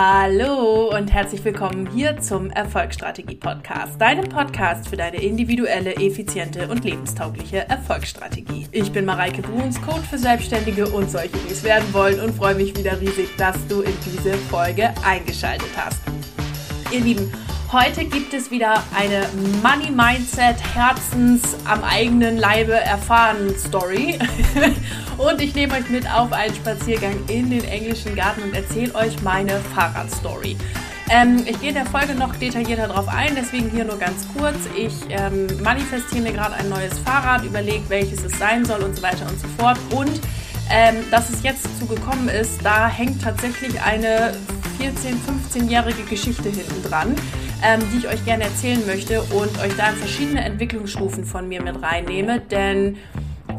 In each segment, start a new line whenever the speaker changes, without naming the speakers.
Hallo und herzlich willkommen hier zum Erfolgsstrategie Podcast, deinem Podcast für deine individuelle, effiziente und lebenstaugliche Erfolgsstrategie. Ich bin Mareike Bruns, Coach für Selbstständige und solche, die es werden wollen und freue mich wieder riesig, dass du in diese Folge eingeschaltet hast. Ihr Lieben, Heute gibt es wieder eine Money Mindset Herzens am eigenen Leibe erfahren Story. und ich nehme euch mit auf einen Spaziergang in den englischen Garten und erzähle euch meine Fahrradstory. Ähm, ich gehe in der Folge noch detaillierter darauf ein, deswegen hier nur ganz kurz. Ich ähm, manifestiere mir gerade ein neues Fahrrad, überlege, welches es sein soll und so weiter und so fort. Und ähm, dass es jetzt dazu gekommen ist, da hängt tatsächlich eine 14-, 15-jährige Geschichte hinten dran ähm, die ich euch gerne erzählen möchte und euch da in verschiedene Entwicklungsstufen von mir mit reinnehme. Denn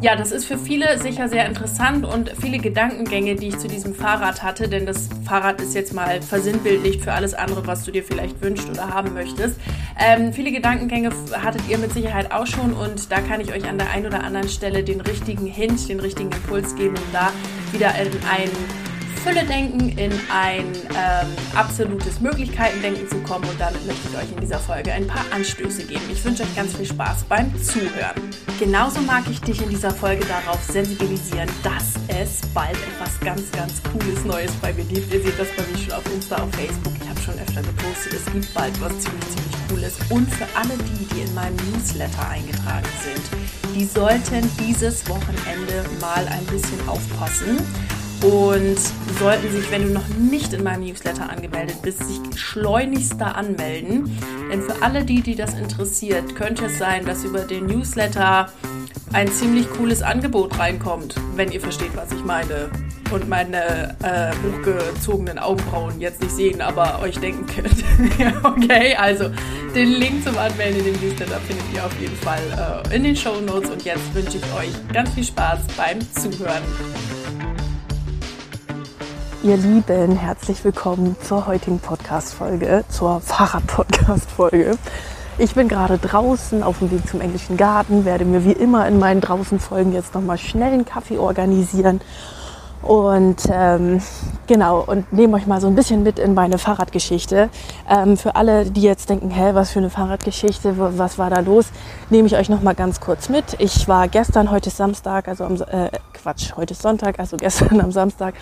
ja, das ist für viele sicher sehr interessant und viele Gedankengänge, die ich zu diesem Fahrrad hatte, denn das Fahrrad ist jetzt mal versinnbildlicht für alles andere, was du dir vielleicht wünschst oder haben möchtest. Ähm, viele Gedankengänge hattet ihr mit Sicherheit auch schon und da kann ich euch an der einen oder anderen Stelle den richtigen Hint, den richtigen Impuls geben, um da wieder in ein Fülle-Denken in ein ähm, absolutes Möglichkeiten-Denken zu kommen und damit möchte ich euch in dieser Folge ein paar Anstöße geben. Ich wünsche euch ganz viel Spaß beim Zuhören. Genauso mag ich dich in dieser Folge darauf sensibilisieren, dass es bald etwas ganz, ganz Cooles Neues bei mir gibt. Ihr seht das bei mir schon auf Insta, auf Facebook. Ich habe schon öfter gepostet. Es gibt bald was ziemlich, ziemlich Cooles. Und für alle die, die in meinem Newsletter eingetragen sind, die sollten dieses Wochenende mal ein bisschen aufpassen und sollten sich, wenn du noch nicht in meinem Newsletter angemeldet bist, sich schleunigst da anmelden. Denn für alle die, die das interessiert, könnte es sein, dass über den Newsletter ein ziemlich cooles Angebot reinkommt, wenn ihr versteht, was ich meine. Und meine äh, hochgezogenen Augenbrauen jetzt nicht sehen, aber euch denken könnt. okay, also den Link zum Anmelden in dem Newsletter findet ihr auf jeden Fall äh, in den Show Notes. Und jetzt wünsche ich euch ganz viel Spaß beim Zuhören. Ihr Lieben, herzlich willkommen zur heutigen Podcast-Folge, zur Fahrrad-Podcast-Folge. Ich bin gerade draußen auf dem Weg zum englischen Garten, werde mir wie immer in meinen Draußen-Folgen jetzt nochmal schnell einen Kaffee organisieren und ähm, genau, und nehme euch mal so ein bisschen mit in meine Fahrradgeschichte. Ähm, für alle, die jetzt denken, hä, was für eine Fahrradgeschichte, was war da los, nehme ich euch noch mal ganz kurz mit. Ich war gestern, heute ist Samstag, also am, äh, Quatsch, heute ist Sonntag, also gestern am Samstag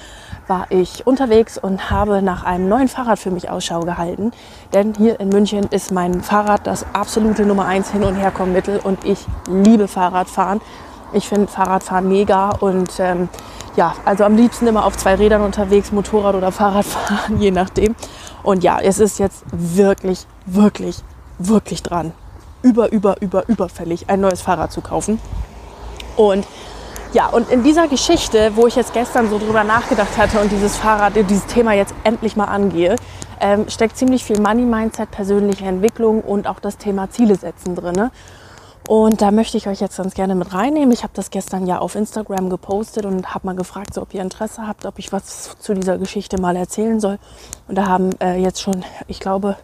war ich unterwegs und habe nach einem neuen Fahrrad für mich Ausschau gehalten. Denn hier in München ist mein Fahrrad das absolute Nummer eins Hin- und Herkommenmittel und ich liebe Fahrradfahren. Ich finde Fahrradfahren mega und ähm, ja, also am liebsten immer auf zwei Rädern unterwegs, Motorrad oder Fahrradfahren, je nachdem. Und ja, es ist jetzt wirklich, wirklich, wirklich dran, über, über, über, überfällig ein neues Fahrrad zu kaufen. Und ja, und in dieser Geschichte, wo ich jetzt gestern so drüber nachgedacht hatte und dieses Fahrrad, dieses Thema jetzt endlich mal angehe, ähm, steckt ziemlich viel Money Mindset, persönliche Entwicklung und auch das Thema Ziele setzen drin. Und da möchte ich euch jetzt ganz gerne mit reinnehmen. Ich habe das gestern ja auf Instagram gepostet und habe mal gefragt, so, ob ihr Interesse habt, ob ich was zu dieser Geschichte mal erzählen soll. Und da haben äh, jetzt schon, ich glaube,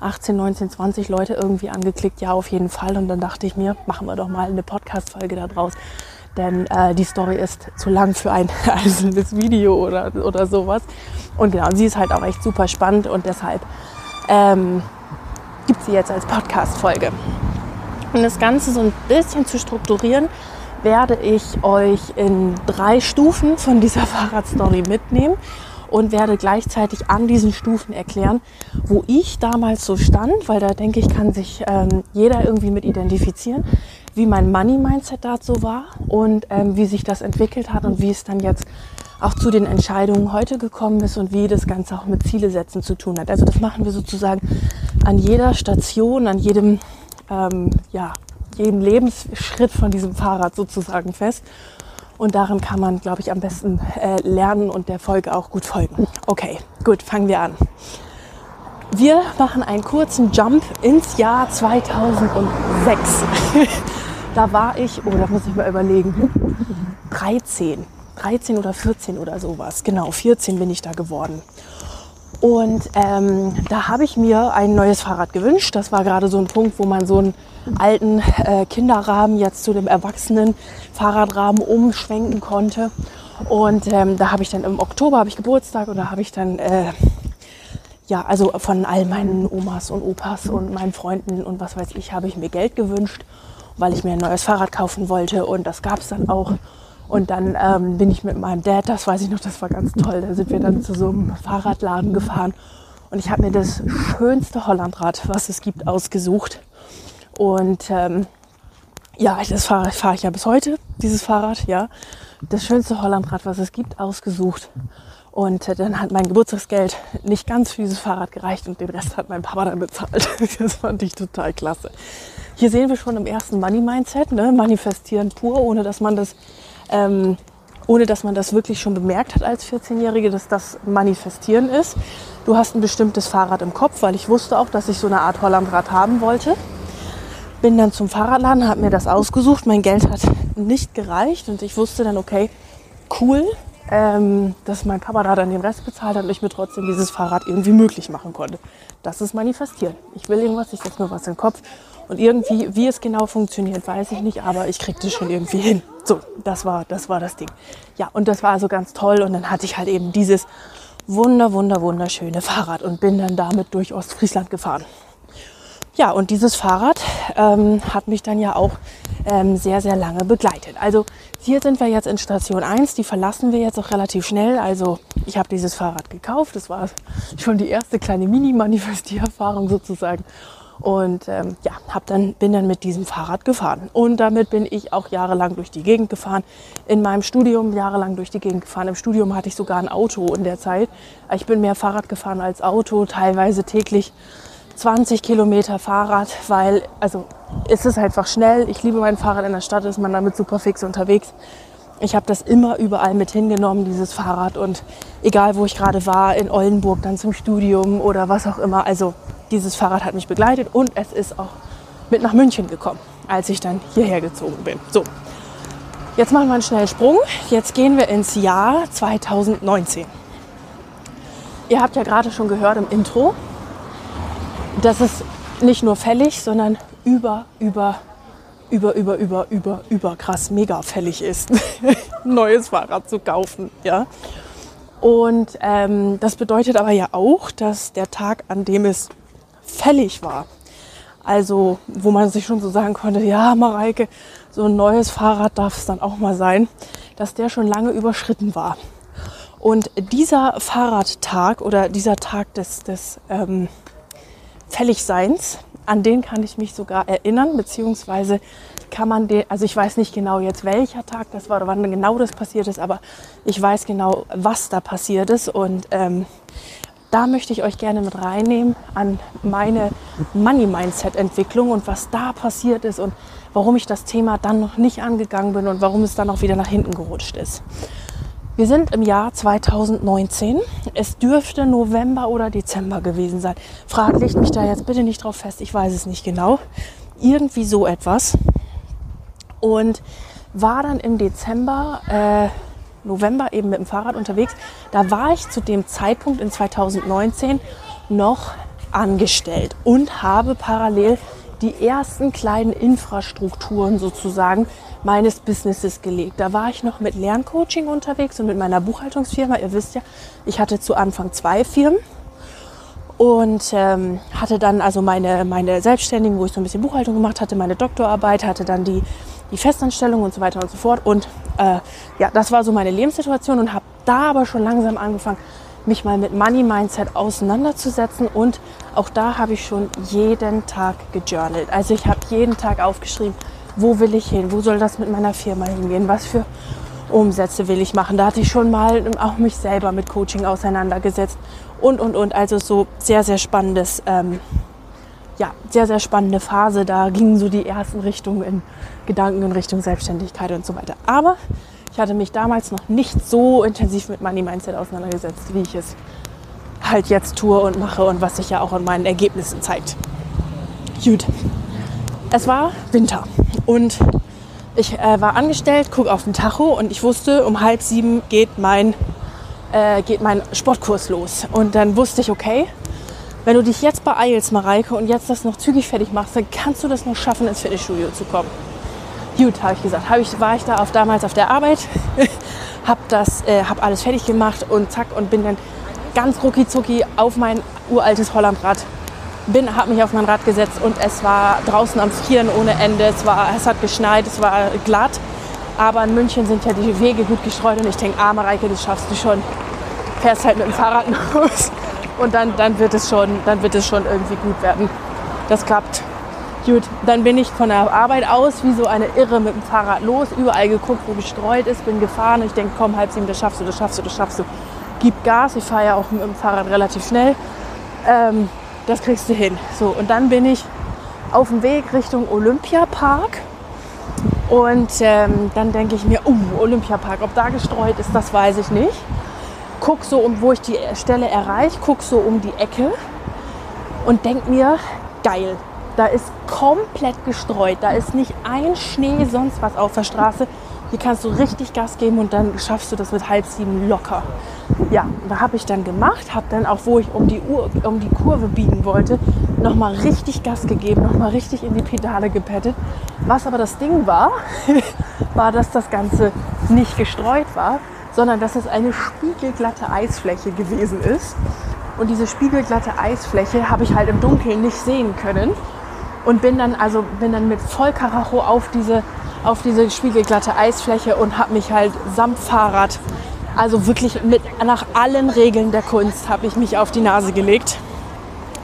18, 19, 20 Leute irgendwie angeklickt, ja, auf jeden Fall. Und dann dachte ich mir, machen wir doch mal eine Podcast-Folge da draus. Denn äh, die Story ist zu lang für ein einzelnes Video oder, oder sowas. Und genau, sie ist halt auch echt super spannend und deshalb ähm, gibt sie jetzt als Podcast-Folge. Um das Ganze so ein bisschen zu strukturieren, werde ich euch in drei Stufen von dieser Fahrradstory mitnehmen und werde gleichzeitig an diesen Stufen erklären, wo ich damals so stand, weil da denke ich, kann sich ähm, jeder irgendwie mit identifizieren, wie mein Money-Mindset dazu war und ähm, wie sich das entwickelt hat und wie es dann jetzt auch zu den Entscheidungen heute gekommen ist und wie das Ganze auch mit Ziele setzen zu tun hat. Also das machen wir sozusagen an jeder Station, an jedem ähm, ja, jeden Lebensschritt von diesem Fahrrad sozusagen fest. Und darin kann man, glaube ich, am besten äh, lernen und der Folge auch gut folgen. Okay, gut, fangen wir an. Wir machen einen kurzen Jump ins Jahr 2006. da war ich, oh, da muss ich mal überlegen, 13. 13 oder 14 oder sowas. Genau, 14 bin ich da geworden. Und ähm, da habe ich mir ein neues Fahrrad gewünscht. Das war gerade so ein Punkt, wo man so einen alten äh, Kinderrahmen jetzt zu dem erwachsenen Fahrradrahmen umschwenken konnte. Und ähm, da habe ich dann im Oktober habe ich Geburtstag und da habe ich dann äh, ja, also von all meinen Omas und Opas und meinen Freunden und was weiß ich, habe ich mir Geld gewünscht, weil ich mir ein neues Fahrrad kaufen wollte und das gab es dann auch. Und dann ähm, bin ich mit meinem Dad, das weiß ich noch, das war ganz toll, da sind wir dann zu so einem Fahrradladen gefahren und ich habe mir das schönste Hollandrad, was es gibt, ausgesucht. Und ähm, ja, das fahre fahr ich ja bis heute, dieses Fahrrad, ja. Das schönste Hollandrad, was es gibt, ausgesucht. Und äh, dann hat mein Geburtstagsgeld nicht ganz für dieses Fahrrad gereicht und den Rest hat mein Papa dann bezahlt. Das fand ich total klasse. Hier sehen wir schon im ersten Money Mindset, ne? manifestieren pur, ohne dass man das, ähm, ohne dass man das wirklich schon bemerkt hat als 14-Jährige, dass das manifestieren ist. Du hast ein bestimmtes Fahrrad im Kopf, weil ich wusste auch, dass ich so eine Art Hollandrad haben wollte. Bin dann zum Fahrradladen, habe mir das ausgesucht. Mein Geld hat nicht gereicht und ich wusste dann, okay, cool, ähm, dass mein Papa da dann den Rest bezahlt hat und ich mir trotzdem dieses Fahrrad irgendwie möglich machen konnte. Das ist manifestieren. Ich will irgendwas, ich setze mir was in den Kopf und irgendwie, wie es genau funktioniert, weiß ich nicht, aber ich kriege das schon irgendwie hin. So, das war, das war das Ding. Ja, und das war also ganz toll und dann hatte ich halt eben dieses wunder, wunder, wunderschöne Fahrrad und bin dann damit durch Ostfriesland gefahren. Ja, und dieses Fahrrad ähm, hat mich dann ja auch ähm, sehr, sehr lange begleitet. Also hier sind wir jetzt in Station 1, die verlassen wir jetzt auch relativ schnell. Also ich habe dieses Fahrrad gekauft, das war schon die erste kleine Mini-Manifestiererfahrung sozusagen. Und ähm, ja, hab dann, bin dann mit diesem Fahrrad gefahren. Und damit bin ich auch jahrelang durch die Gegend gefahren. In meinem Studium jahrelang durch die Gegend gefahren. Im Studium hatte ich sogar ein Auto in der Zeit. Ich bin mehr Fahrrad gefahren als Auto, teilweise täglich 20 Kilometer Fahrrad, weil also es ist einfach schnell. Ich liebe mein Fahrrad in der Stadt, ist man damit super fix unterwegs. Ich habe das immer überall mit hingenommen, dieses Fahrrad. Und egal, wo ich gerade war, in Oldenburg, dann zum Studium oder was auch immer. Also dieses Fahrrad hat mich begleitet und es ist auch mit nach München gekommen, als ich dann hierher gezogen bin. So, jetzt machen wir einen schnellen Sprung. Jetzt gehen wir ins Jahr 2019. Ihr habt ja gerade schon gehört im Intro, dass es nicht nur fällig, sondern über, über, über, über, über, über, über krass mega fällig ist, neues Fahrrad zu kaufen. Ja? Und ähm, das bedeutet aber ja auch, dass der Tag, an dem es fällig war, also wo man sich schon so sagen konnte, ja, Mareike, so ein neues Fahrrad darf es dann auch mal sein, dass der schon lange überschritten war. Und dieser Fahrradtag oder dieser Tag des, des ähm, Fälligseins, an den kann ich mich sogar erinnern, beziehungsweise kann man den, also ich weiß nicht genau jetzt welcher Tag das war oder wann genau das passiert ist, aber ich weiß genau, was da passiert ist und ähm, da möchte ich euch gerne mit reinnehmen an meine Money Mindset Entwicklung und was da passiert ist und warum ich das Thema dann noch nicht angegangen bin und warum es dann auch wieder nach hinten gerutscht ist. Wir sind im Jahr 2019. Es dürfte November oder Dezember gewesen sein. Frag, legt mich da jetzt bitte nicht drauf fest. Ich weiß es nicht genau. Irgendwie so etwas. Und war dann im Dezember, äh, November eben mit dem Fahrrad unterwegs. Da war ich zu dem Zeitpunkt in 2019 noch angestellt und habe parallel die ersten kleinen Infrastrukturen sozusagen meines Businesses gelegt. Da war ich noch mit Lerncoaching unterwegs und mit meiner Buchhaltungsfirma. Ihr wisst ja, ich hatte zu Anfang zwei Firmen und ähm, hatte dann also meine, meine Selbstständigen, wo ich so ein bisschen Buchhaltung gemacht hatte, meine Doktorarbeit, hatte dann die, die Festanstellung und so weiter und so fort. Und äh, ja, das war so meine Lebenssituation und habe da aber schon langsam angefangen, mich mal mit Money Mindset auseinanderzusetzen und auch da habe ich schon jeden Tag gejournalt. Also ich habe jeden Tag aufgeschrieben, wo will ich hin, wo soll das mit meiner Firma hingehen, was für Umsätze will ich machen. Da hatte ich schon mal auch mich selber mit Coaching auseinandergesetzt und, und, und. Also so sehr, sehr spannendes, ähm, ja, sehr, sehr spannende Phase. Da gingen so die ersten Richtungen in Gedanken in Richtung Selbstständigkeit und so weiter. Aber ich hatte mich damals noch nicht so intensiv mit Money Mindset auseinandergesetzt, wie ich es halt jetzt tue und mache und was sich ja auch an meinen Ergebnissen zeigt. Gut. Es war Winter und ich äh, war angestellt, gucke auf den Tacho und ich wusste, um halb sieben geht mein, äh, geht mein Sportkurs los. Und dann wusste ich, okay, wenn du dich jetzt beeilst, Mareike, und jetzt das noch zügig fertig machst, dann kannst du das noch schaffen, ins Fitnessstudio zu kommen. Gut, habe ich gesagt. Hab ich, war ich da auf, damals auf der Arbeit, habe äh, hab alles fertig gemacht und zack und bin dann ganz rucki auf mein uraltes Hollandrad. Bin, habe mich auf mein Rad gesetzt und es war draußen am Frieren ohne Ende. Es, war, es hat geschneit, es war glatt. Aber in München sind ja die Wege gut gestreut und ich denke, ah Mareike, das schaffst du schon. Fährst halt mit dem Fahrrad los und dann, dann, wird es schon, dann wird es schon irgendwie gut werden. Das klappt. Gut, dann bin ich von der Arbeit aus wie so eine Irre mit dem Fahrrad los, überall geguckt, wo gestreut ist, bin gefahren ich denke, komm, halb sieben, das schaffst du, das schaffst du, das schaffst du. Gib Gas, ich fahre ja auch mit dem Fahrrad relativ schnell. Ähm, das kriegst du hin. So, und dann bin ich auf dem Weg Richtung Olympiapark. Und ähm, dann denke ich mir, uh, Olympiapark, ob da gestreut ist, das weiß ich nicht. Guck so, um, wo ich die Stelle erreiche, guck so um die Ecke und denk mir, geil, da ist komplett gestreut. Da ist nicht ein Schnee, sonst was auf der Straße. Hier kannst du richtig Gas geben und dann schaffst du das mit halb sieben locker. Ja, da habe ich dann gemacht, habe dann auch, wo ich um die, Uhr, um die Kurve biegen wollte, nochmal richtig Gas gegeben, nochmal richtig in die Pedale gepettet. Was aber das Ding war, war, dass das Ganze nicht gestreut war, sondern dass es eine spiegelglatte Eisfläche gewesen ist. Und diese spiegelglatte Eisfläche habe ich halt im Dunkeln nicht sehen können und bin dann also bin dann mit Vollkaracho auf diese auf diese spiegelglatte Eisfläche und habe mich halt samt Fahrrad also wirklich mit nach allen Regeln der Kunst habe ich mich auf die Nase gelegt.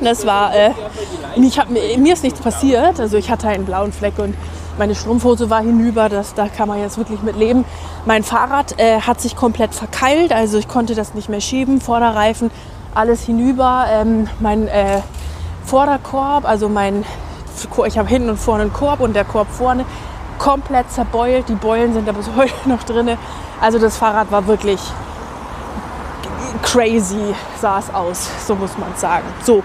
Das war äh, ich hab, mir ist nichts passiert, also ich hatte einen blauen Fleck und meine Strumpfhose war hinüber, das, da kann man jetzt wirklich mit leben. Mein Fahrrad äh, hat sich komplett verkeilt, also ich konnte das nicht mehr schieben. Vorderreifen, alles hinüber. Ähm, mein äh, Vorderkorb, also mein ich habe hinten und vorne einen Korb und der Korb vorne komplett zerbeult. Die Beulen sind da bis heute noch drin. Also das Fahrrad war wirklich crazy, sah es aus, so muss man sagen. So,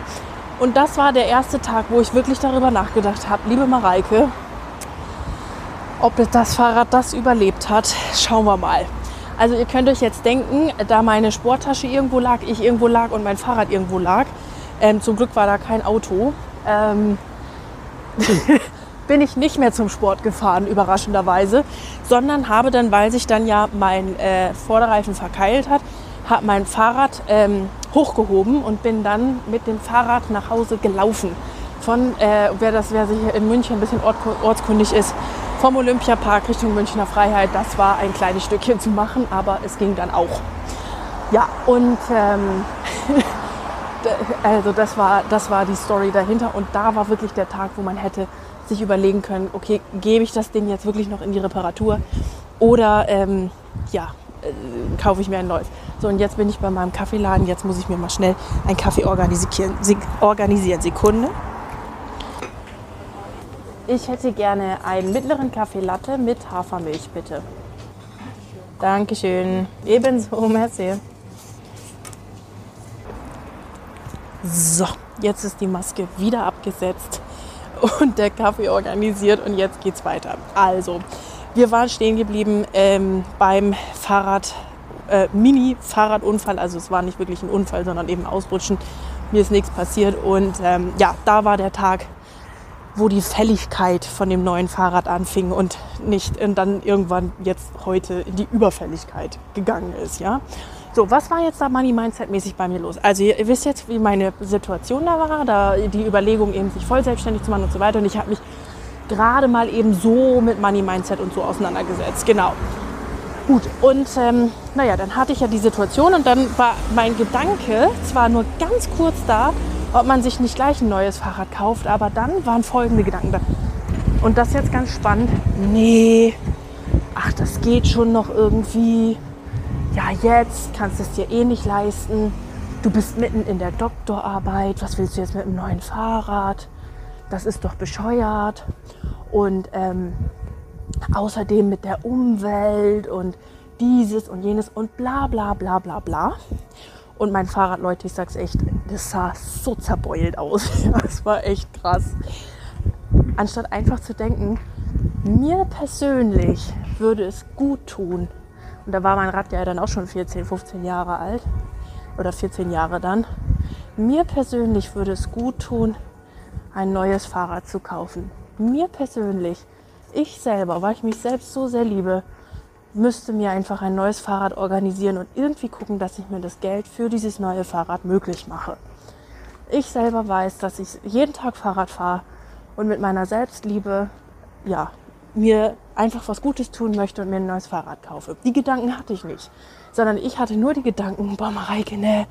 und das war der erste Tag, wo ich wirklich darüber nachgedacht habe, liebe Mareike, ob das Fahrrad das überlebt hat, schauen wir mal. Also ihr könnt euch jetzt denken, da meine Sporttasche irgendwo lag, ich irgendwo lag und mein Fahrrad irgendwo lag, ähm, zum Glück war da kein Auto, ähm, bin ich nicht mehr zum Sport gefahren, überraschenderweise, sondern habe dann, weil sich dann ja mein äh, Vorderreifen verkeilt hat, habe mein Fahrrad ähm, hochgehoben und bin dann mit dem Fahrrad nach Hause gelaufen. Von, äh, wer, das, wer sich in München ein bisschen ort, ortskundig ist, vom Olympiapark Richtung Münchner Freiheit, das war ein kleines Stückchen zu machen, aber es ging dann auch. Ja, und ähm, also das war, das war die Story dahinter und da war wirklich der Tag, wo man hätte sich überlegen können, okay, gebe ich das Ding jetzt wirklich noch in die Reparatur oder ähm, ja, äh, kaufe ich mir ein neues. So, und jetzt bin ich bei meinem Kaffeeladen, jetzt muss ich mir mal schnell einen Kaffee organisieren. Sekunde. Ich hätte gerne einen mittleren Kaffee Latte mit Hafermilch, bitte. Dankeschön. Ebenso, merci. So, jetzt ist die Maske wieder abgesetzt und der Kaffee organisiert und jetzt geht's weiter. Also, wir waren stehen geblieben ähm, beim Fahrrad, äh, Mini-Fahrradunfall. Also es war nicht wirklich ein Unfall, sondern eben Ausrutschen. Mir ist nichts passiert und ähm, ja, da war der Tag, wo die Fälligkeit von dem neuen Fahrrad anfing und nicht und dann irgendwann jetzt heute in die Überfälligkeit gegangen ist, ja. So, was war jetzt da Money Mindset mäßig bei mir los? Also ihr, wisst jetzt, wie meine Situation da war, da die Überlegung eben sich voll selbstständig zu machen und so weiter. Und ich habe mich gerade mal eben so mit Money Mindset und so auseinandergesetzt. Genau. Gut, und ähm, naja, dann hatte ich ja die Situation und dann war mein Gedanke zwar nur ganz kurz da, ob man sich nicht gleich ein neues Fahrrad kauft, aber dann waren folgende Gedanken da. Und das ist jetzt ganz spannend. Nee, ach, das geht schon noch irgendwie ja, jetzt kannst du es dir eh nicht leisten. Du bist mitten in der Doktorarbeit. Was willst du jetzt mit einem neuen Fahrrad? Das ist doch bescheuert. Und ähm, außerdem mit der Umwelt und dieses und jenes und bla bla bla bla bla. Und mein Fahrrad, Leute, ich sag's echt, das sah so zerbeult aus. das war echt krass. Anstatt einfach zu denken, mir persönlich würde es gut tun, und da war mein Rad ja dann auch schon 14, 15 Jahre alt oder 14 Jahre dann. Mir persönlich würde es gut tun, ein neues Fahrrad zu kaufen. Mir persönlich, ich selber, weil ich mich selbst so sehr liebe, müsste mir einfach ein neues Fahrrad organisieren und irgendwie gucken, dass ich mir das Geld für dieses neue Fahrrad möglich mache. Ich selber weiß, dass ich jeden Tag Fahrrad fahre und mit meiner Selbstliebe, ja, mir einfach was Gutes tun möchte und mir ein neues Fahrrad kaufe. Die Gedanken hatte ich nicht, sondern ich hatte nur die Gedanken, boah, Mareike, ne,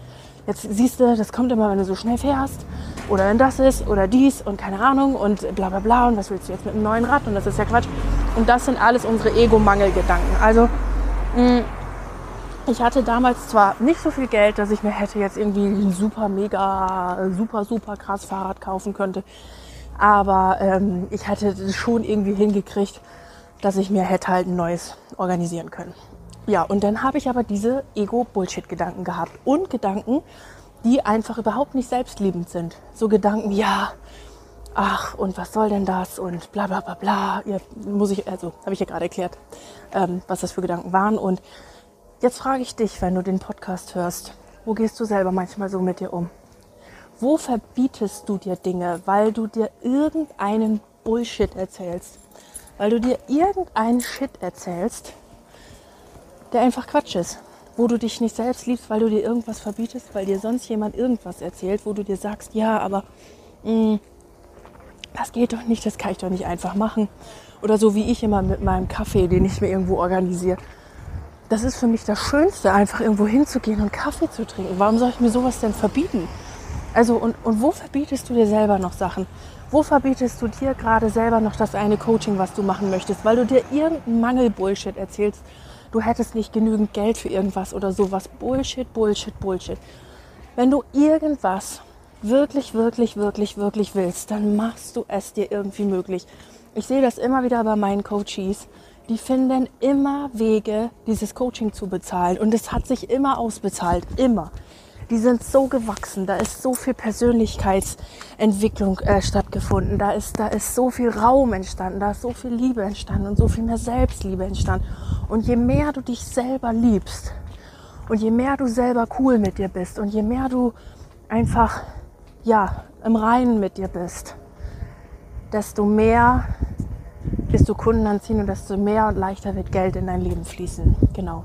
jetzt siehst du, das kommt immer, wenn du so schnell fährst oder wenn das ist oder dies und keine Ahnung und bla bla bla und was willst du jetzt mit einem neuen Rad und das ist ja Quatsch. Und das sind alles unsere Ego-Mangelgedanken. Also mm, ich hatte damals zwar nicht so viel Geld, dass ich mir hätte jetzt irgendwie ein super, mega, super, super krass Fahrrad kaufen könnte, aber ähm, ich hatte schon irgendwie hingekriegt, dass ich mir hätte halt ein neues organisieren können. Ja, und dann habe ich aber diese Ego-Bullshit-Gedanken gehabt und Gedanken, die einfach überhaupt nicht selbstliebend sind. So Gedanken, ja, ach, und was soll denn das und bla bla bla bla. Ja, muss ich, also habe ich ja gerade erklärt, ähm, was das für Gedanken waren. Und jetzt frage ich dich, wenn du den Podcast hörst, wo gehst du selber manchmal so mit dir um? Wo verbietest du dir Dinge, weil du dir irgendeinen Bullshit erzählst? Weil du dir irgendeinen Shit erzählst, der einfach Quatsch ist. Wo du dich nicht selbst liebst, weil du dir irgendwas verbietest, weil dir sonst jemand irgendwas erzählt, wo du dir sagst, ja, aber mh, mm, das geht doch nicht, das kann ich doch nicht einfach machen. Oder so wie ich immer mit meinem Kaffee, den ich mir irgendwo organisiere. Das ist für mich das Schönste, einfach irgendwo hinzugehen und Kaffee zu trinken. Warum soll ich mir sowas denn verbieten? Also, und, und wo verbietest du dir selber noch Sachen? Wo verbietest du dir gerade selber noch das eine Coaching, was du machen möchtest, weil du dir irgendeinen Mangel-Bullshit erzählst du hättest nicht genügend Geld für irgendwas oder sowas. Bullshit, Bullshit, Bullshit. Wenn du irgendwas wirklich, wirklich, wirklich, wirklich willst, dann machst du es dir irgendwie möglich. Ich sehe das immer wieder bei meinen Coaches. Die finden immer Wege, dieses Coaching zu bezahlen. Und es hat sich immer ausbezahlt. Immer die sind so gewachsen, da ist so viel Persönlichkeitsentwicklung äh, stattgefunden, da ist, da ist so viel Raum entstanden, da ist so viel Liebe entstanden und so viel mehr Selbstliebe entstanden. Und je mehr du dich selber liebst und je mehr du selber cool mit dir bist und je mehr du einfach, ja, im Reinen mit dir bist, desto mehr wirst du Kunden anziehen und desto mehr und leichter wird Geld in dein Leben fließen. Genau.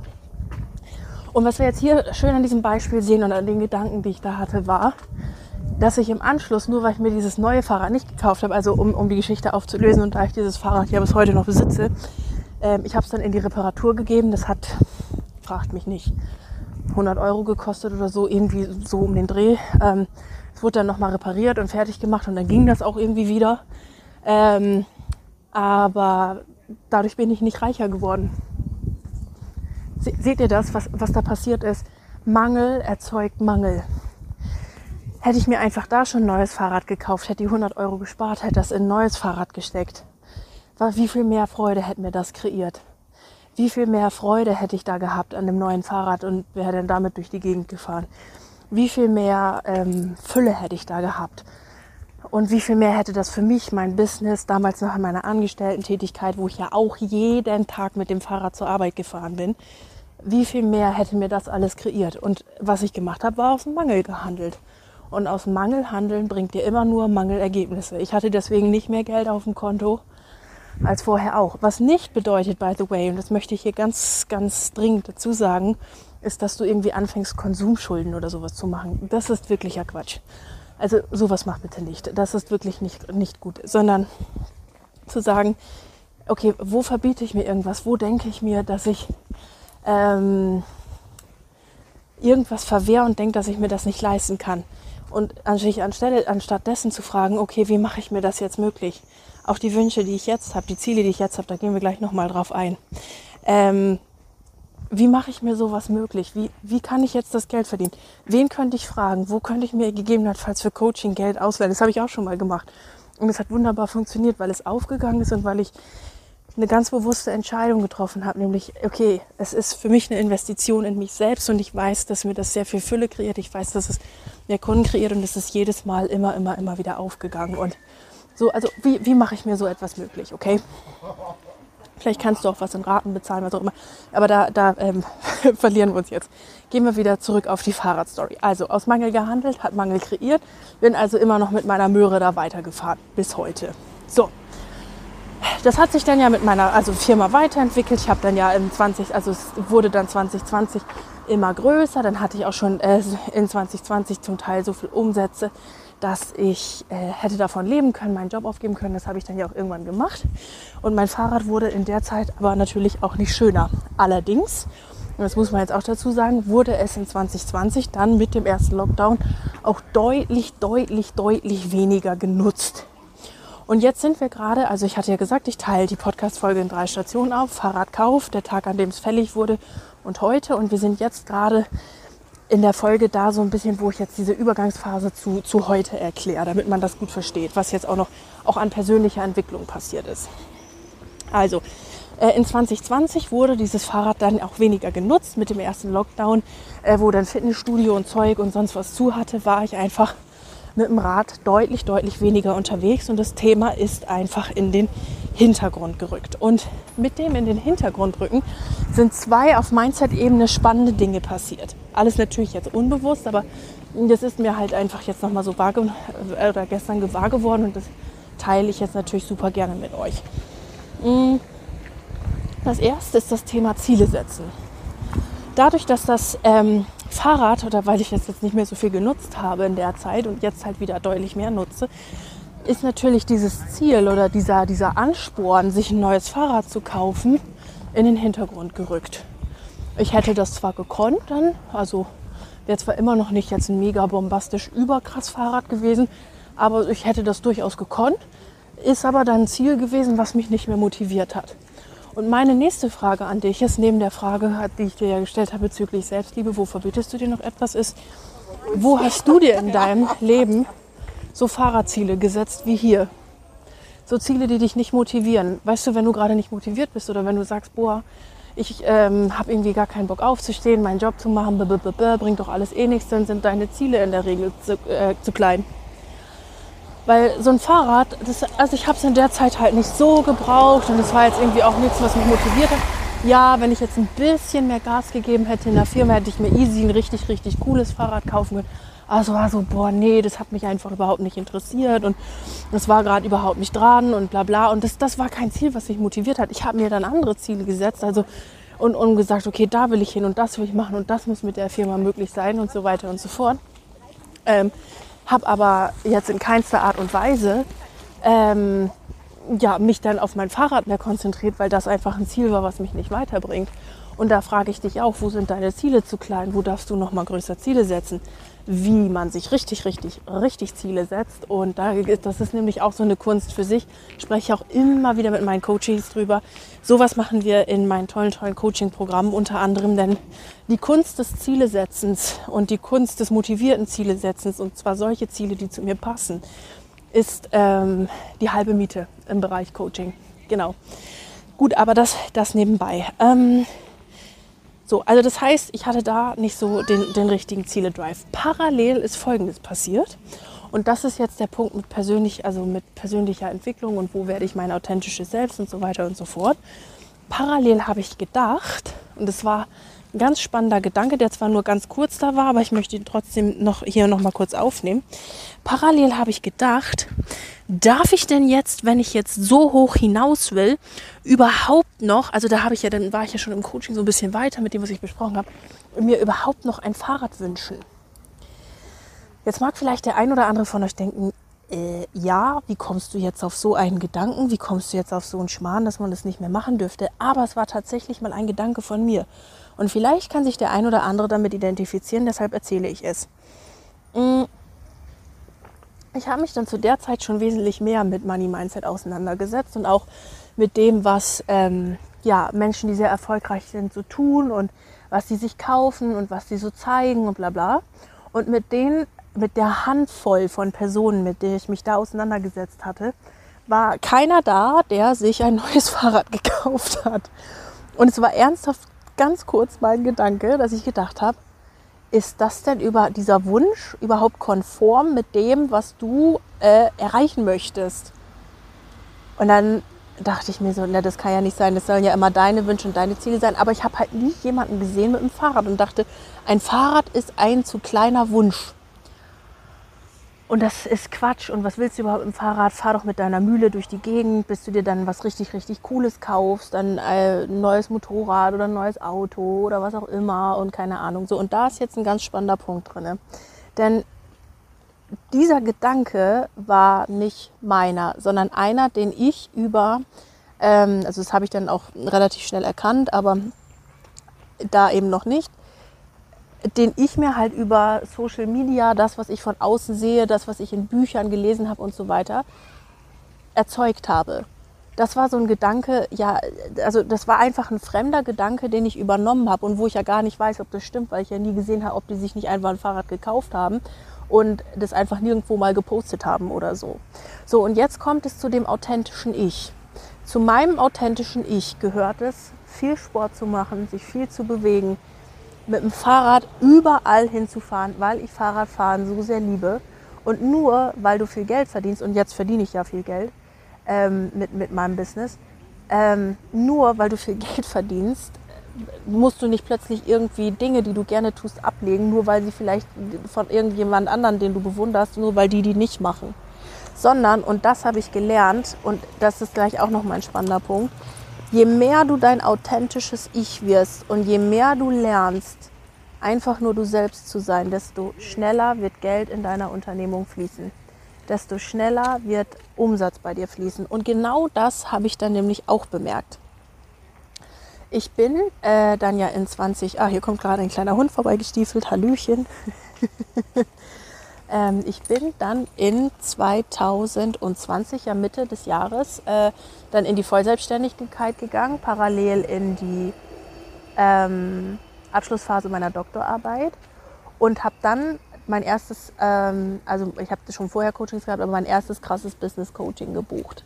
Und was wir jetzt hier schön an diesem Beispiel sehen und an den Gedanken, die ich da hatte, war, dass ich im Anschluss, nur weil ich mir dieses neue Fahrrad nicht gekauft habe, also um, um die Geschichte aufzulösen und da ich dieses Fahrrad ja bis heute noch besitze, äh, ich habe es dann in die Reparatur gegeben. Das hat, fragt mich nicht, 100 Euro gekostet oder so, irgendwie so um den Dreh. Ähm, wurde dann nochmal repariert und fertig gemacht und dann ging das auch irgendwie wieder. Ähm, aber dadurch bin ich nicht reicher geworden. Seht ihr das, was, was da passiert ist? Mangel erzeugt Mangel. Hätte ich mir einfach da schon ein neues Fahrrad gekauft, hätte die 100 Euro gespart, hätte das in ein neues Fahrrad gesteckt. Wie viel mehr Freude hätte mir das kreiert? Wie viel mehr Freude hätte ich da gehabt an dem neuen Fahrrad und wäre dann damit durch die Gegend gefahren? Wie viel mehr ähm, Fülle hätte ich da gehabt? Und wie viel mehr hätte das für mich, mein Business, damals noch in meiner Angestellten-Tätigkeit, wo ich ja auch jeden Tag mit dem Fahrrad zur Arbeit gefahren bin, wie viel mehr hätte mir das alles kreiert? Und was ich gemacht habe, war aus dem Mangel gehandelt. Und aus Mangel handeln bringt dir immer nur Mangelergebnisse. Ich hatte deswegen nicht mehr Geld auf dem Konto als vorher auch. Was nicht bedeutet, by the way, und das möchte ich hier ganz, ganz dringend dazu sagen, ist, dass du irgendwie anfängst, Konsumschulden oder sowas zu machen. Das ist wirklicher Quatsch. Also sowas mach bitte nicht. Das ist wirklich nicht, nicht gut. Sondern zu sagen, okay, wo verbiete ich mir irgendwas? Wo denke ich mir, dass ich ähm, irgendwas verwehre und denke, dass ich mir das nicht leisten kann. Und anstelle, anstatt dessen zu fragen, okay, wie mache ich mir das jetzt möglich? Auch die Wünsche, die ich jetzt habe, die Ziele, die ich jetzt habe, da gehen wir gleich nochmal drauf ein. Ähm, wie mache ich mir sowas möglich? Wie, wie kann ich jetzt das Geld verdienen? Wen könnte ich fragen? Wo könnte ich mir gegebenenfalls für Coaching Geld ausleihen? Das habe ich auch schon mal gemacht. Und es hat wunderbar funktioniert, weil es aufgegangen ist und weil ich eine ganz bewusste Entscheidung getroffen habe, nämlich, okay, es ist für mich eine Investition in mich selbst und ich weiß, dass mir das sehr viel Fülle kreiert. Ich weiß, dass es mehr Kunden kreiert und es ist jedes Mal immer, immer, immer wieder aufgegangen. Und so, also wie, wie mache ich mir so etwas möglich, okay? Vielleicht kannst du auch was in Raten bezahlen, was auch immer. Aber da, da ähm, verlieren wir uns jetzt. Gehen wir wieder zurück auf die Fahrradstory. Also aus Mangel gehandelt, hat Mangel kreiert. Bin also immer noch mit meiner Möhre da weitergefahren bis heute. So, das hat sich dann ja mit meiner also Firma weiterentwickelt. Ich habe dann ja im 20, also es wurde dann 2020 immer größer. Dann hatte ich auch schon äh, in 2020 zum Teil so viel Umsätze, dass ich äh, hätte davon leben können, meinen Job aufgeben können. Das habe ich dann ja auch irgendwann gemacht. Und mein Fahrrad wurde in der Zeit aber natürlich auch nicht schöner. Allerdings, und das muss man jetzt auch dazu sagen, wurde es in 2020 dann mit dem ersten Lockdown auch deutlich, deutlich, deutlich weniger genutzt. Und jetzt sind wir gerade, also ich hatte ja gesagt, ich teile die Podcast-Folge in drei Stationen auf. Fahrradkauf, der Tag, an dem es fällig wurde und heute. Und wir sind jetzt gerade in der Folge da so ein bisschen, wo ich jetzt diese Übergangsphase zu, zu heute erkläre, damit man das gut versteht, was jetzt auch noch auch an persönlicher Entwicklung passiert ist. Also, äh, in 2020 wurde dieses Fahrrad dann auch weniger genutzt mit dem ersten Lockdown, äh, wo dann Fitnessstudio und Zeug und sonst was zu hatte, war ich einfach mit dem Rad deutlich, deutlich weniger unterwegs und das Thema ist einfach in den Hintergrund gerückt. Und mit dem in den Hintergrund rücken sind zwei auf Mindset-Ebene spannende Dinge passiert. Alles natürlich jetzt unbewusst, aber das ist mir halt einfach jetzt nochmal so wahr äh, oder gestern gewahr geworden und das teile ich jetzt natürlich super gerne mit euch. Mm. Das erste ist das Thema Ziele setzen. Dadurch, dass das ähm, Fahrrad oder weil ich das jetzt nicht mehr so viel genutzt habe in der Zeit und jetzt halt wieder deutlich mehr nutze, ist natürlich dieses Ziel oder dieser, dieser Ansporn, sich ein neues Fahrrad zu kaufen, in den Hintergrund gerückt. Ich hätte das zwar gekonnt dann, also wäre zwar immer noch nicht jetzt ein mega bombastisch überkrass Fahrrad gewesen, aber ich hätte das durchaus gekonnt, ist aber dann ein Ziel gewesen, was mich nicht mehr motiviert hat. Und meine nächste Frage an dich ist, neben der Frage, die ich dir ja gestellt habe bezüglich Selbstliebe, wo verbietest du dir noch etwas, ist, wo hast du dir in deinem Leben so Fahrradziele gesetzt wie hier? So Ziele, die dich nicht motivieren. Weißt du, wenn du gerade nicht motiviert bist oder wenn du sagst, boah, ich ähm, habe irgendwie gar keinen Bock aufzustehen, meinen Job zu machen, bringt doch alles eh nichts, dann sind deine Ziele in der Regel zu, äh, zu klein. Weil so ein Fahrrad, das, also ich habe es in der Zeit halt nicht so gebraucht und es war jetzt irgendwie auch nichts, was mich motiviert hat. Ja, wenn ich jetzt ein bisschen mehr Gas gegeben hätte in der Firma, hätte ich mir easy ein richtig, richtig cooles Fahrrad kaufen können. Also war so, boah, nee, das hat mich einfach überhaupt nicht interessiert und das war gerade überhaupt nicht dran und bla bla. Und das, das war kein Ziel, was mich motiviert hat. Ich habe mir dann andere Ziele gesetzt, also und, und gesagt, okay, da will ich hin und das will ich machen und das muss mit der Firma möglich sein und so weiter und so fort. Ähm, habe aber jetzt in keinster Art und Weise ähm, ja, mich dann auf mein Fahrrad mehr konzentriert, weil das einfach ein Ziel war, was mich nicht weiterbringt. Und da frage ich dich auch, wo sind deine Ziele zu klein? Wo darfst du noch mal größer Ziele setzen? Wie man sich richtig, richtig, richtig Ziele setzt. Und da, das ist nämlich auch so eine Kunst für sich. Ich spreche auch immer wieder mit meinen Coaches drüber. Sowas machen wir in meinen tollen, tollen Coaching-Programmen unter anderem, denn die Kunst des Zielesetzens und die Kunst des motivierten Zielesetzens und zwar solche Ziele, die zu mir passen, ist ähm, die halbe Miete im Bereich Coaching. Genau. Gut, aber das, das nebenbei. Ähm, so, also das heißt, ich hatte da nicht so den, den richtigen Ziele-Drive. Parallel ist Folgendes passiert. Und das ist jetzt der Punkt mit persönlich, also mit persönlicher Entwicklung und wo werde ich mein authentisches Selbst und so weiter und so fort. Parallel habe ich gedacht, und es war ein ganz spannender Gedanke, der zwar nur ganz kurz da war, aber ich möchte ihn trotzdem noch hier noch mal kurz aufnehmen. Parallel habe ich gedacht, darf ich denn jetzt, wenn ich jetzt so hoch hinaus will, überhaupt noch, also da habe ich ja, dann war ich ja schon im Coaching so ein bisschen weiter mit dem, was ich besprochen habe, mir überhaupt noch ein Fahrrad wünschen. Jetzt mag vielleicht der ein oder andere von euch denken, äh, ja, wie kommst du jetzt auf so einen Gedanken? Wie kommst du jetzt auf so einen Schmarrn, dass man das nicht mehr machen dürfte? Aber es war tatsächlich mal ein Gedanke von mir. Und vielleicht kann sich der ein oder andere damit identifizieren, deshalb erzähle ich es. Mm. Ich habe mich dann zu der Zeit schon wesentlich mehr mit Money Mindset auseinandergesetzt und auch mit dem, was ähm, ja, Menschen, die sehr erfolgreich sind, so tun und was sie sich kaufen und was sie so zeigen und bla bla. Und mit denen, mit der Handvoll von Personen, mit der ich mich da auseinandergesetzt hatte, war keiner da, der sich ein neues Fahrrad gekauft hat. Und es war ernsthaft ganz kurz mein Gedanke, dass ich gedacht habe, ist das denn über dieser Wunsch überhaupt konform mit dem, was du äh, erreichen möchtest? Und dann dachte ich mir so, na, das kann ja nicht sein, das sollen ja immer deine Wünsche und deine Ziele sein. Aber ich habe halt nie jemanden gesehen mit einem Fahrrad und dachte, ein Fahrrad ist ein zu kleiner Wunsch. Und das ist Quatsch. Und was willst du überhaupt im Fahrrad? Fahr doch mit deiner Mühle durch die Gegend, bis du dir dann was richtig, richtig Cooles kaufst. Dann äh, ein neues Motorrad oder ein neues Auto oder was auch immer und keine Ahnung. So, und da ist jetzt ein ganz spannender Punkt drin. Denn dieser Gedanke war nicht meiner, sondern einer, den ich über, ähm, also das habe ich dann auch relativ schnell erkannt, aber da eben noch nicht, den ich mir halt über Social Media, das, was ich von außen sehe, das, was ich in Büchern gelesen habe und so weiter, erzeugt habe. Das war so ein Gedanke, ja, also das war einfach ein fremder Gedanke, den ich übernommen habe und wo ich ja gar nicht weiß, ob das stimmt, weil ich ja nie gesehen habe, ob die sich nicht einfach ein Fahrrad gekauft haben und das einfach nirgendwo mal gepostet haben oder so. So, und jetzt kommt es zu dem authentischen Ich. Zu meinem authentischen Ich gehört es, viel Sport zu machen, sich viel zu bewegen, mit dem Fahrrad überall hinzufahren, weil ich Fahrradfahren so sehr liebe. Und nur weil du viel Geld verdienst, und jetzt verdiene ich ja viel Geld ähm, mit, mit meinem Business, ähm, nur weil du viel Geld verdienst, musst du nicht plötzlich irgendwie Dinge, die du gerne tust, ablegen, nur weil sie vielleicht von irgendjemand anderen, den du bewunderst, nur weil die die nicht machen. Sondern, und das habe ich gelernt, und das ist gleich auch noch mein spannender Punkt, je mehr du dein authentisches Ich wirst und je mehr du lernst, einfach nur du selbst zu sein, desto schneller wird Geld in deiner Unternehmung fließen. Desto schneller wird Umsatz bei dir fließen. Und genau das habe ich dann nämlich auch bemerkt. Ich bin äh, dann ja in 20, ah, hier kommt gerade ein kleiner Hund vorbeigestiefelt, Hallöchen. ähm, ich bin dann in 2020, ja Mitte des Jahres, äh, dann in die Vollselbstständigkeit gegangen, parallel in die ähm, Abschlussphase meiner Doktorarbeit und habe dann mein erstes, ähm, also ich habe schon vorher Coachings gehabt, aber mein erstes krasses Business Coaching gebucht.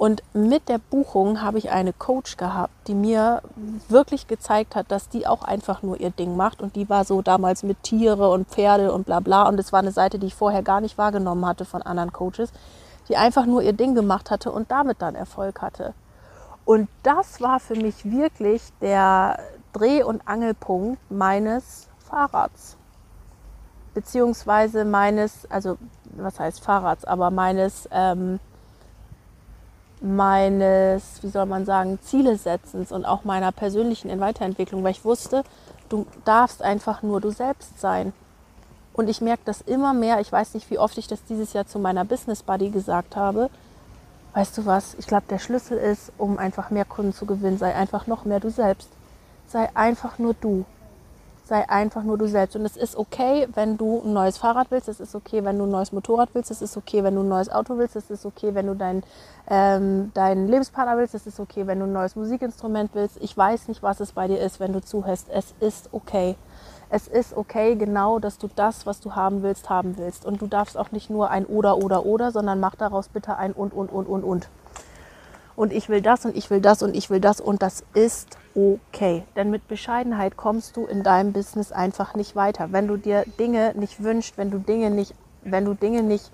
Und mit der Buchung habe ich eine Coach gehabt, die mir wirklich gezeigt hat, dass die auch einfach nur ihr Ding macht. Und die war so damals mit Tiere und Pferde und bla bla. Und es war eine Seite, die ich vorher gar nicht wahrgenommen hatte von anderen Coaches, die einfach nur ihr Ding gemacht hatte und damit dann Erfolg hatte. Und das war für mich wirklich der Dreh- und Angelpunkt meines Fahrrads. Beziehungsweise meines, also was heißt Fahrrads, aber meines ähm, meines, wie soll man sagen, Zielesetzens und auch meiner persönlichen Weiterentwicklung, weil ich wusste, du darfst einfach nur du selbst sein. Und ich merke das immer mehr. Ich weiß nicht, wie oft ich das dieses Jahr zu meiner Business Buddy gesagt habe. Weißt du was? Ich glaube, der Schlüssel ist, um einfach mehr Kunden zu gewinnen, sei einfach noch mehr du selbst. Sei einfach nur du sei einfach nur du selbst. Und es ist okay, wenn du ein neues Fahrrad willst, es ist okay, wenn du ein neues Motorrad willst, es ist okay, wenn du ein neues Auto willst, es ist okay, wenn du deinen ähm, deinen Lebenspartner willst, es ist okay, wenn du ein neues Musikinstrument willst. Ich weiß nicht, was es bei dir ist, wenn du zuhörst. Es ist okay. Es ist okay, genau, dass du das, was du haben willst, haben willst. Und du darfst auch nicht nur ein oder, oder, oder, sondern mach daraus bitte ein und, und, und, und, und und ich will das und ich will das und ich will das und das ist okay. Denn mit Bescheidenheit kommst du in deinem Business einfach nicht weiter. Wenn du dir Dinge nicht wünschst, wenn du Dinge nicht, wenn du Dinge nicht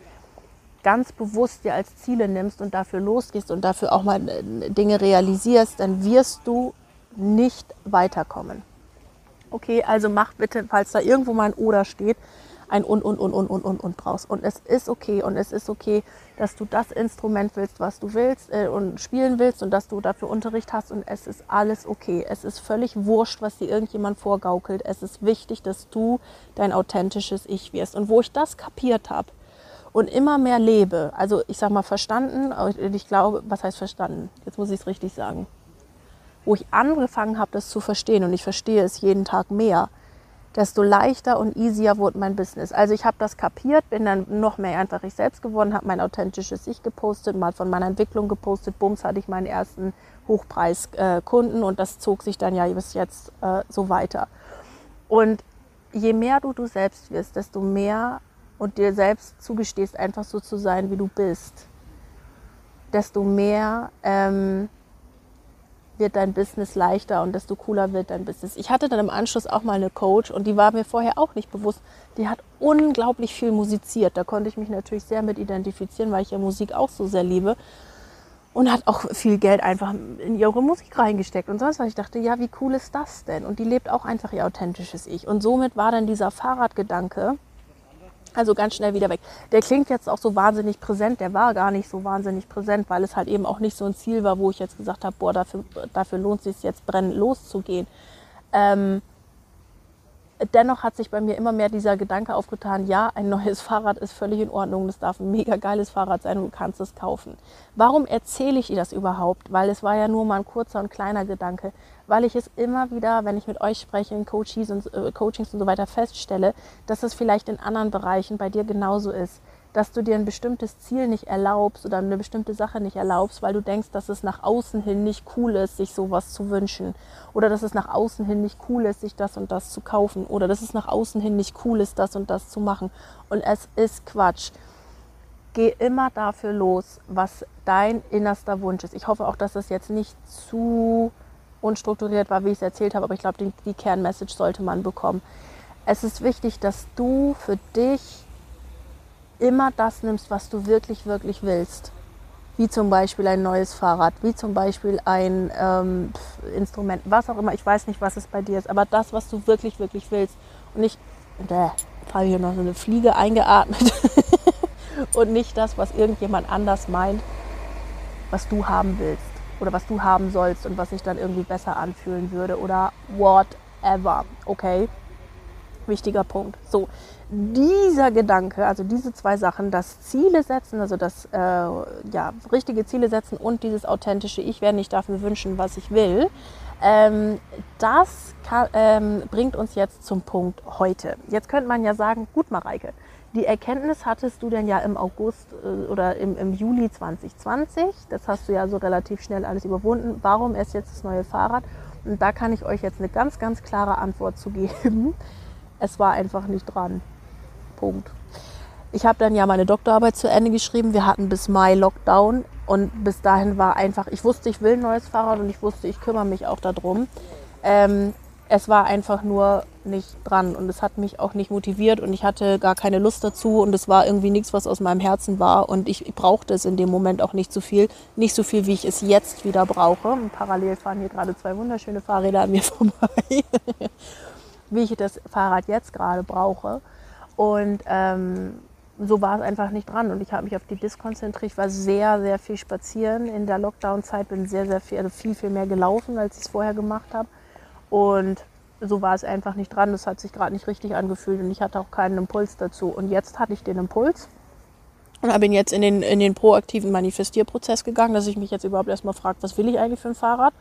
ganz bewusst dir als Ziele nimmst und dafür losgehst und dafür auch mal äh, Dinge realisierst, dann wirst du nicht weiterkommen. Okay, also mach bitte, falls da irgendwo mal ein Oder steht, ein und, und, und, und, und, und, und brauchst. Und es ist okay. Und es ist okay, dass du das Instrument willst, was du willst äh, und spielen willst und dass du dafür Unterricht hast. Und es ist alles okay. Es ist völlig wurscht, was dir irgendjemand vorgaukelt. Es ist wichtig, dass du dein authentisches Ich wirst. Und wo ich das kapiert habe und immer mehr lebe, also ich sag mal verstanden, ich glaube, was heißt verstanden? Jetzt muss ich es richtig sagen. Wo ich angefangen habe, das zu verstehen und ich verstehe es jeden Tag mehr, desto leichter und easier wurde mein Business. Also ich habe das kapiert, bin dann noch mehr einfach ich selbst geworden, habe mein authentisches Ich gepostet, mal von meiner Entwicklung gepostet. Bums hatte ich meinen ersten Hochpreiskunden und das zog sich dann ja bis jetzt äh, so weiter. Und je mehr du du selbst wirst, desto mehr und dir selbst zugestehst, einfach so zu sein, wie du bist, desto mehr ähm, wird dein Business leichter und desto cooler wird dein Business. Ich hatte dann im Anschluss auch mal eine Coach und die war mir vorher auch nicht bewusst. Die hat unglaublich viel musiziert. Da konnte ich mich natürlich sehr mit identifizieren, weil ich ja Musik auch so sehr liebe. Und hat auch viel Geld einfach in ihre Musik reingesteckt und sonst was. Ich dachte, ja, wie cool ist das denn? Und die lebt auch einfach ihr authentisches Ich. Und somit war dann dieser Fahrradgedanke Also ganz schnell wieder weg. Der klingt jetzt auch so wahnsinnig präsent. Der war gar nicht so wahnsinnig präsent, weil es halt eben auch nicht so ein Ziel war, wo ich jetzt gesagt habe, boah, dafür, dafür lohnt es sich jetzt brennend loszugehen. Ähm, dennoch hat sich bei mir immer mehr dieser Gedanke aufgetan, ja, ein neues Fahrrad ist völlig in Ordnung, das darf ein mega geiles Fahrrad sein, du kannst es kaufen. Warum erzähle ich dir das überhaupt? Weil es war ja nur mal ein kurzer und kleiner Gedanke, weil ich es immer wieder, wenn ich mit euch spreche, in Coaches und, äh, Coachings und so weiter feststelle, dass es vielleicht in anderen Bereichen bei dir genauso ist dass du dir ein bestimmtes Ziel nicht erlaubst oder eine bestimmte Sache nicht erlaubst, weil du denkst, dass es nach außen hin nicht cool ist, sich sowas zu wünschen. Oder dass es nach außen hin nicht cool ist, sich das und das zu kaufen. Oder dass es nach außen hin nicht cool ist, das und das zu machen. Und es ist Quatsch. Geh immer dafür los, was dein innerster Wunsch ist. Ich hoffe auch, dass das jetzt nicht zu unstrukturiert war, wie ich es erzählt habe, aber ich glaube, die, die Kernmessage sollte man bekommen. Es ist wichtig, dass du für dich immer das nimmst, was du wirklich, wirklich willst. Wie zum Beispiel ein neues Fahrrad, wie zum Beispiel ein ähm, Instrument, was auch immer. Ich weiß nicht, was es bei dir ist, aber das, was du wirklich, wirklich willst. Und nicht, da habe ich hier noch so eine Fliege eingeatmet. und nicht das, was irgendjemand anders meint, was du haben willst oder was du haben sollst und was sich dann irgendwie besser anfühlen würde oder whatever. Okay? Wichtiger Punkt. So, dieser Gedanke, also diese zwei Sachen, das Ziele setzen, also das äh, ja, richtige Ziele setzen und dieses authentische Ich werde nicht dafür wünschen, was ich will, ähm, das kann, ähm, bringt uns jetzt zum Punkt heute. Jetzt könnte man ja sagen, gut Mareike, die Erkenntnis hattest du denn ja im August äh, oder im, im Juli 2020, das hast du ja so relativ schnell alles überwunden. Warum erst jetzt das neue Fahrrad? Und da kann ich euch jetzt eine ganz, ganz klare Antwort zu geben es war einfach nicht dran. Punkt. Ich habe dann ja meine Doktorarbeit zu Ende geschrieben. Wir hatten bis Mai Lockdown und bis dahin war einfach, ich wusste, ich will ein neues Fahrrad und ich wusste, ich kümmere mich auch darum. Ähm, es war einfach nur nicht dran und es hat mich auch nicht motiviert und ich hatte gar keine Lust dazu und es war irgendwie nichts, was aus meinem Herzen war und ich brauchte es in dem Moment auch nicht so viel, nicht so viel, wie ich es jetzt wieder brauche. Und parallel fahren hier gerade zwei wunderschöne Fahrräder an mir vorbei wie ich das Fahrrad jetzt gerade brauche. Und ähm, so war es einfach nicht dran. Und ich habe mich auf die Disc konzentriert. Ich war sehr, sehr viel spazieren in der Lockdown-Zeit. Bin sehr, sehr viel, also viel, viel mehr gelaufen, als ich es vorher gemacht habe. Und so war es einfach nicht dran. Das hat sich gerade nicht richtig angefühlt und ich hatte auch keinen Impuls dazu. Und jetzt hatte ich den Impuls und bin jetzt in den, in den proaktiven Manifestierprozess gegangen, dass ich mich jetzt überhaupt erstmal frage, was will ich eigentlich für ein Fahrrad?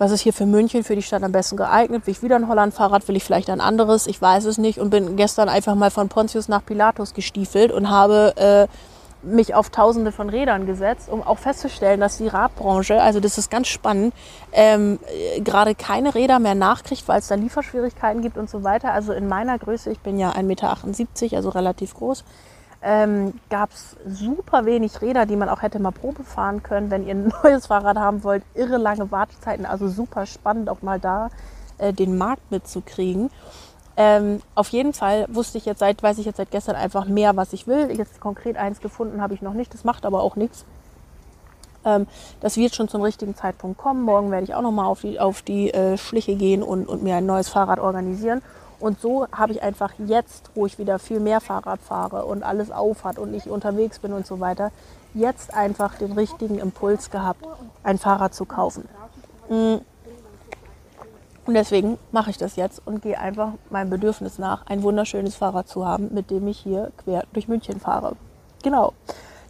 Was ist hier für München, für die Stadt am besten geeignet? Will ich wieder ein Holland-Fahrrad? Will ich vielleicht ein anderes? Ich weiß es nicht und bin gestern einfach mal von Pontius nach Pilatus gestiefelt und habe äh, mich auf tausende von Rädern gesetzt, um auch festzustellen, dass die Radbranche, also das ist ganz spannend, ähm, gerade keine Räder mehr nachkriegt, weil es da Lieferschwierigkeiten gibt und so weiter. Also in meiner Größe, ich bin ja 1,78 Meter, also relativ groß, ähm, gab es super wenig Räder, die man auch hätte mal Probe fahren können, wenn ihr ein neues Fahrrad haben wollt. Irre lange Wartezeiten, also super spannend auch mal da äh, den Markt mitzukriegen. Ähm, auf jeden Fall wusste ich jetzt seit, weiß ich jetzt seit gestern einfach mehr, was ich will. Jetzt konkret eins gefunden habe ich noch nicht. Das macht aber auch nichts. Ähm, das wird schon zum richtigen Zeitpunkt kommen. Morgen werde ich auch nochmal auf die, auf die äh, Schliche gehen und, und mir ein neues Fahrrad organisieren. Und so habe ich einfach jetzt, wo ich wieder viel mehr Fahrrad fahre und alles aufhat und ich unterwegs bin und so weiter, jetzt einfach den richtigen Impuls gehabt, ein Fahrrad zu kaufen. Mm. Und deswegen mache ich das jetzt und gehe einfach meinem Bedürfnis nach, ein wunderschönes Fahrrad zu haben, mit dem ich hier quer durch München fahre. Genau.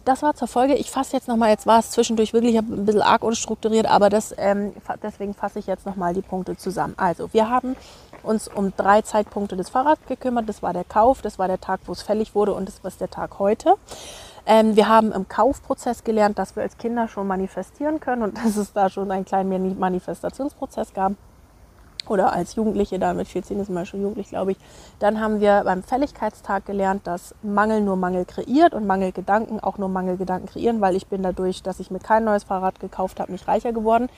Das war zur Folge. Ich fasse jetzt nochmal, jetzt war es zwischendurch wirklich ein bisschen arg unstrukturiert, aber das, ähm, deswegen fasse ich jetzt nochmal die Punkte zusammen. Also, wir haben uns um drei Zeitpunkte des Fahrrads gekümmert. Das war der Kauf, das war der Tag, wo es fällig wurde und das war der Tag heute. Ähm, wir haben im Kaufprozess gelernt, dass wir als Kinder schon manifestieren können und dass es da schon einen kleinen Manifestationsprozess gab oder als Jugendliche, da mit 14 ist man schon jugendlich, glaube ich. Dann haben wir beim Fälligkeitstag gelernt, dass Mangel nur Mangel kreiert und Mangelgedanken auch nur Mangelgedanken kreieren, weil ich bin dadurch, dass ich mir kein neues Fahrrad gekauft habe, nicht reicher geworden.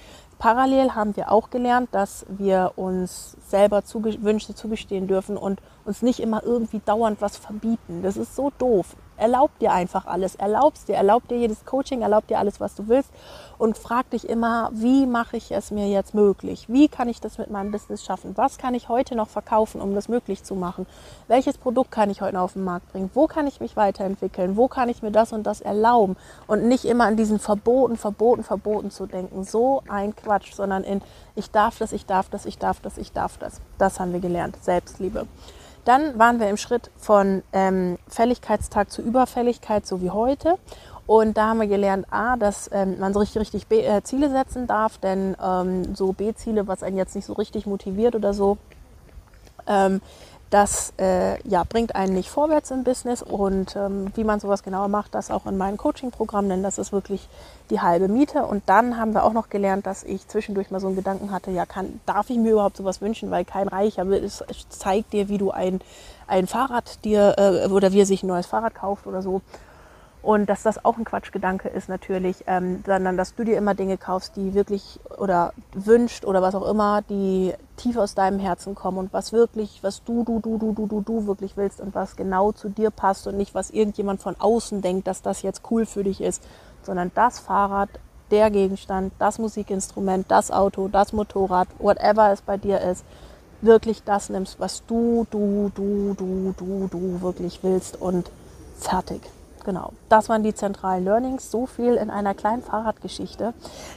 Parallel haben wir auch gelernt, dass wir uns selber Zuge Wünsche zugestehen dürfen und uns nicht immer irgendwie dauernd was verbieten. Das ist so doof erlaub dir einfach alles, erlaubst dir, erlaub dir jedes Coaching, erlaub dir alles, was du willst und frag dich immer, wie mache ich es mir jetzt möglich? Wie kann ich das mit meinem Business schaffen? Was kann ich heute noch verkaufen, um das möglich zu machen? Welches Produkt kann ich heute auf den Markt bringen? Wo kann ich mich weiterentwickeln? Wo kann ich mir das und das erlauben? Und nicht immer an diesen Verboten, Verboten, Verboten zu denken. So ein Quatsch, sondern in ich darf das, ich darf das, ich darf das, ich darf das. Das haben wir gelernt. Selbstliebe. Dann waren wir im Schritt von ähm, Fälligkeitstag zu Überfälligkeit, so wie heute. Und da haben wir gelernt, A, dass ähm, man so richtig, richtig B, äh, Ziele setzen darf, denn ähm, so B-Ziele, was einen jetzt nicht so richtig motiviert oder so, ähm, das äh, ja, bringt einen nicht vorwärts im Business und ähm, wie man sowas genauer macht, das auch in meinem Coaching-Programm, denn das ist wirklich die halbe Miete. Und dann haben wir auch noch gelernt, dass ich zwischendurch mal so einen Gedanken hatte, ja, kann, darf ich mir überhaupt sowas wünschen, weil kein Reicher will, es, zeigt dir, wie du ein, ein Fahrrad dir äh, oder wie er sich ein neues Fahrrad kauft oder so. Und dass das auch ein Quatschgedanke ist natürlich, ähm, sondern dass du dir immer Dinge kaufst, die wirklich oder wünscht oder was auch immer, die tief aus deinem Herzen kommen und was wirklich, was du, du, du, du, du, du, du wirklich willst und was genau zu dir passt und nicht, was irgendjemand von außen denkt, dass das jetzt cool für dich ist, sondern das Fahrrad, der Gegenstand, das Musikinstrument, das Auto, das Motorrad, whatever es bei dir ist, wirklich das nimmst, was du, du, du, du, du, du wirklich willst und fertig. Genau, das waren die zentralen Learnings. So viel in einer kleinen Fahrradgeschichte.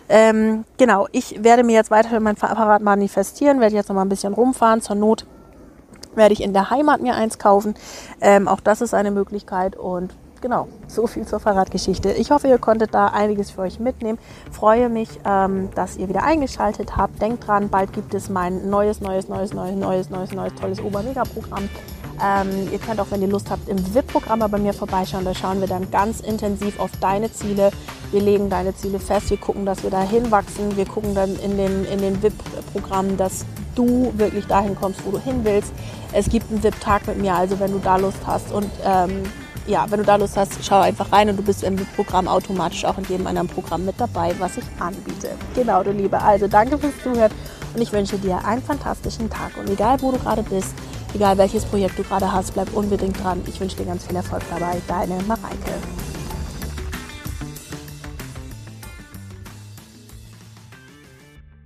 Ähm, genau, ich werde mir jetzt weiterhin mein Fahrrad manifestieren, werde jetzt noch mal ein bisschen rumfahren. Zur Not werde ich in der Heimat mir eins kaufen. Ähm, auch das ist eine Möglichkeit und genau, so viel zur Fahrradgeschichte. Ich hoffe, ihr konntet da einiges für euch mitnehmen. Freue mich, ähm, dass ihr wieder eingeschaltet habt. Denkt dran, bald gibt es mein neues, neues, neues, neues, neues, neues, neues, tolles Obermega-Programm. Ähm, ihr könnt auch, wenn ihr Lust habt, im VIP-Programm bei mir vorbeischauen. Da schauen wir dann ganz intensiv auf deine Ziele. Wir legen deine Ziele fest. Wir gucken, dass wir da hinwachsen. Wir gucken dann in den, in den VIP-Programmen, dass du wirklich dahin kommst, wo du hin willst. Es gibt einen VIP-Tag mit mir, also wenn du da Lust hast und ähm, ja, wenn du da Lust hast, schau einfach rein und du bist im Programm automatisch auch in jedem anderen Programm mit dabei, was ich anbiete. Genau, du Liebe. Also danke fürs Zuhören und ich wünsche dir einen fantastischen Tag. Und egal, wo du gerade bist, Egal welches Projekt du gerade hast, bleib unbedingt dran. Ich wünsche dir ganz viel Erfolg dabei. Deine Mareike.